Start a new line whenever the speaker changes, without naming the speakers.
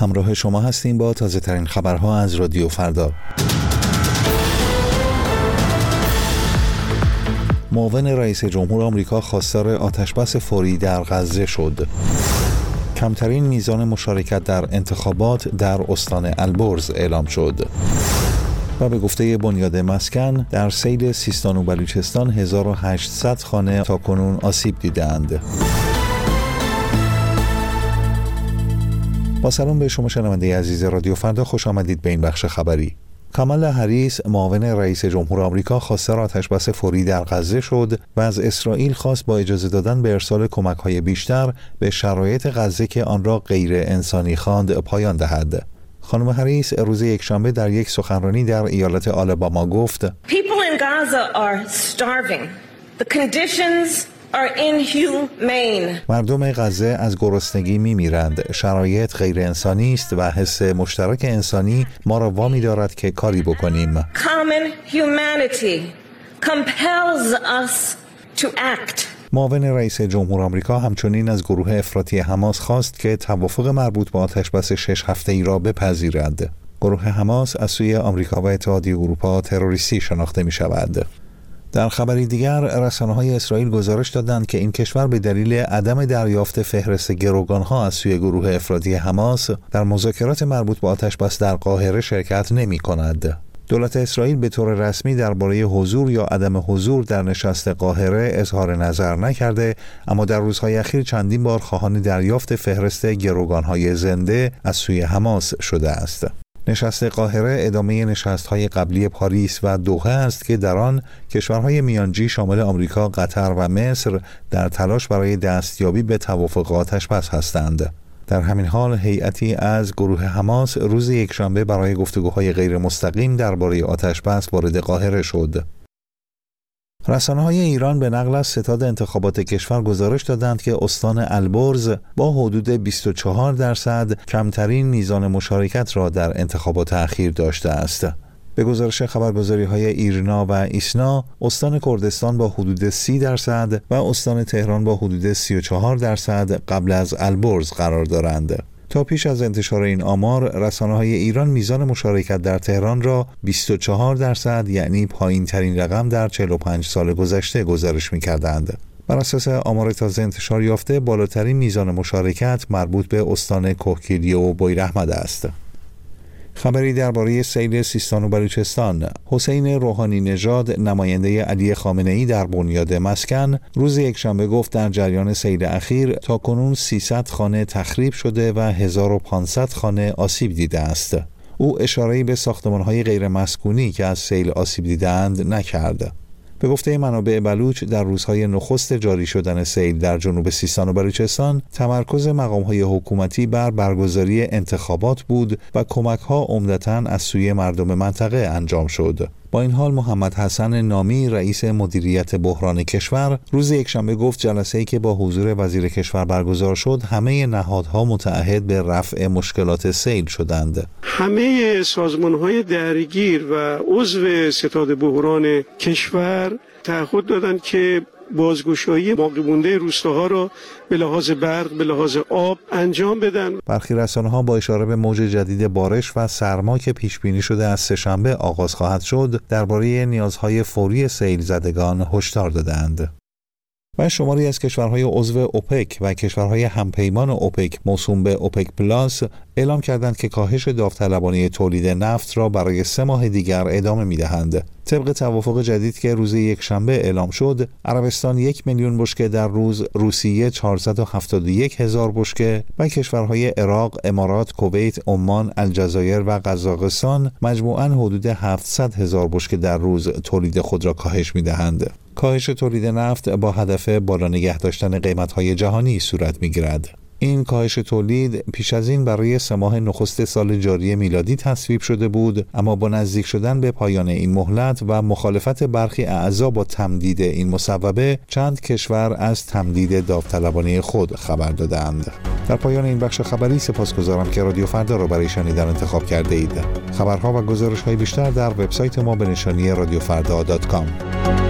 همراه شما هستیم با تازه ترین خبرها از رادیو فردا. معاون رئیس جمهور آمریکا خواستار آتشبس فوری در غزه شد. کمترین میزان مشارکت در انتخابات در استان البرز اعلام شد. و به گفته بنیاد مسکن در سیل سیستان و بلوچستان 1800 خانه تا کنون آسیب دیدند. سلام به شما شنونده عزیز رادیو فردا خوش آمدید به این بخش خبری. کامال هریس معاون رئیس جمهور آمریکا خواستار آتشبس فوری در غزه شد و از اسرائیل خواست با اجازه دادن به ارسال کمک های بیشتر به شرایط غزه که آن را غیر انسانی خواند پایان دهد. خانم هریس روز یکشنبه در یک سخنرانی در ایالت آلاباما گفت
People in Gaza are starving. The conditions are inhumane.
مردم غزه از گرسنگی می میرند. شرایط غیر انسانی است و حس مشترک انسانی ما را وامی دارد که کاری بکنیم.
Common humanity compels us to act.
معاون رئیس جمهور آمریکا همچنین از گروه افراطی حماس خواست که توافق مربوط به آتشبس شش هفته ای را بپذیرد. گروه حماس از سوی آمریکا و اتحادیه اروپا تروریستی شناخته می شود. در خبری دیگر رسانه های اسرائیل گزارش دادند که این کشور به دلیل عدم دریافت فهرست گروگان ها از سوی گروه افرادی حماس در مذاکرات مربوط به آتشبس در قاهره شرکت نمی کند. دولت اسرائیل به طور رسمی درباره حضور یا عدم حضور در نشست قاهره اظهار نظر نکرده اما در روزهای اخیر چندین بار خواهان دریافت فهرست گروگانهای زنده از سوی حماس شده است. نشست قاهره ادامه نشست های قبلی پاریس و دوحه است که در آن کشورهای میانجی شامل آمریکا، قطر و مصر در تلاش برای دستیابی به توافقاتش پس هستند. در همین حال هیئتی از گروه حماس روز یکشنبه برای گفتگوهای غیر مستقیم درباره آتش بس وارد قاهره شد. رسانه های ایران به نقل از ستاد انتخابات کشور گزارش دادند که استان البرز با حدود 24 درصد کمترین میزان مشارکت را در انتخابات اخیر داشته است. به گزارش خبرگزاری های ایرنا و ایسنا استان کردستان با حدود 30 درصد و استان تهران با حدود 34 درصد قبل از البرز قرار دارند. تا پیش از انتشار این آمار رسانه های ایران میزان مشارکت در تهران را 24 درصد یعنی پایین ترین رقم در 45 سال گذشته گزارش می کردند. بر اساس آمار تازه انتشار یافته بالاترین میزان مشارکت مربوط به استان کوهگیری و بویراحمد است. خبری درباره سیل سیستان و بلوچستان. حسین روحانی نژاد نماینده علی خامنه ای در بنیاد مسکن روز یکشنبه گفت در جریان سیل اخیر تا کنون 300 خانه تخریب شده و 1500 خانه آسیب دیده است. او اشاره به ساختمانهای غیر مسکونی که از سیل آسیب دیدند نکرد. به گفته منابع بلوچ در روزهای نخست جاری شدن سیل در جنوب سیستان و بلوچستان تمرکز مقامهای حکومتی بر برگزاری انتخابات بود و کمک ها عمدتا از سوی مردم منطقه انجام شد. با این حال محمد حسن نامی رئیس مدیریت بحران کشور روز یکشنبه گفت جلسه ای که با حضور وزیر کشور برگزار شد همه نهادها متعهد به رفع مشکلات سیل شدند.
همه سازمان های درگیر و عضو ستاد بحران کشور تعهد دادند که بازگشایی باقی مونده روستاها را به لحاظ برق به لحاظ آب انجام بدن.
برخی رسانه ها با اشاره به موج جدید بارش و سرما که پیش بینی شده از سهشنبه آغاز خواهد شد درباره نیازهای فوری سیل زدگان هشدار دادند. و شماری از کشورهای عضو اوپک و کشورهای همپیمان اوپک موسوم به اوپک پلاس اعلام کردند که کاهش داوطلبانه تولید نفت را برای سه ماه دیگر ادامه می دهند. طبق توافق جدید که روز یکشنبه اعلام شد، عربستان یک میلیون بشکه در روز، روسیه 471 هزار بشکه و کشورهای عراق، امارات، کویت، عمان، الجزایر و قزاقستان مجموعاً حدود 700 هزار بشکه در روز تولید خود را کاهش می دهند. کاهش تولید نفت با هدف بالا نگه داشتن قیمت‌های جهانی صورت می‌گیرد. این کاهش تولید پیش از این برای سه ماه نخست سال جاری میلادی تصویب شده بود اما با نزدیک شدن به پایان این مهلت و مخالفت برخی اعضا با تمدید این مصوبه چند کشور از تمدید داوطلبانه خود خبر دادند. در پایان این بخش خبری سپاسگزارم که رادیو فردا را برای شنیدن انتخاب کرده اید. خبرها و گزارش های بیشتر در وبسایت ما به نشانی رادیوفردا.com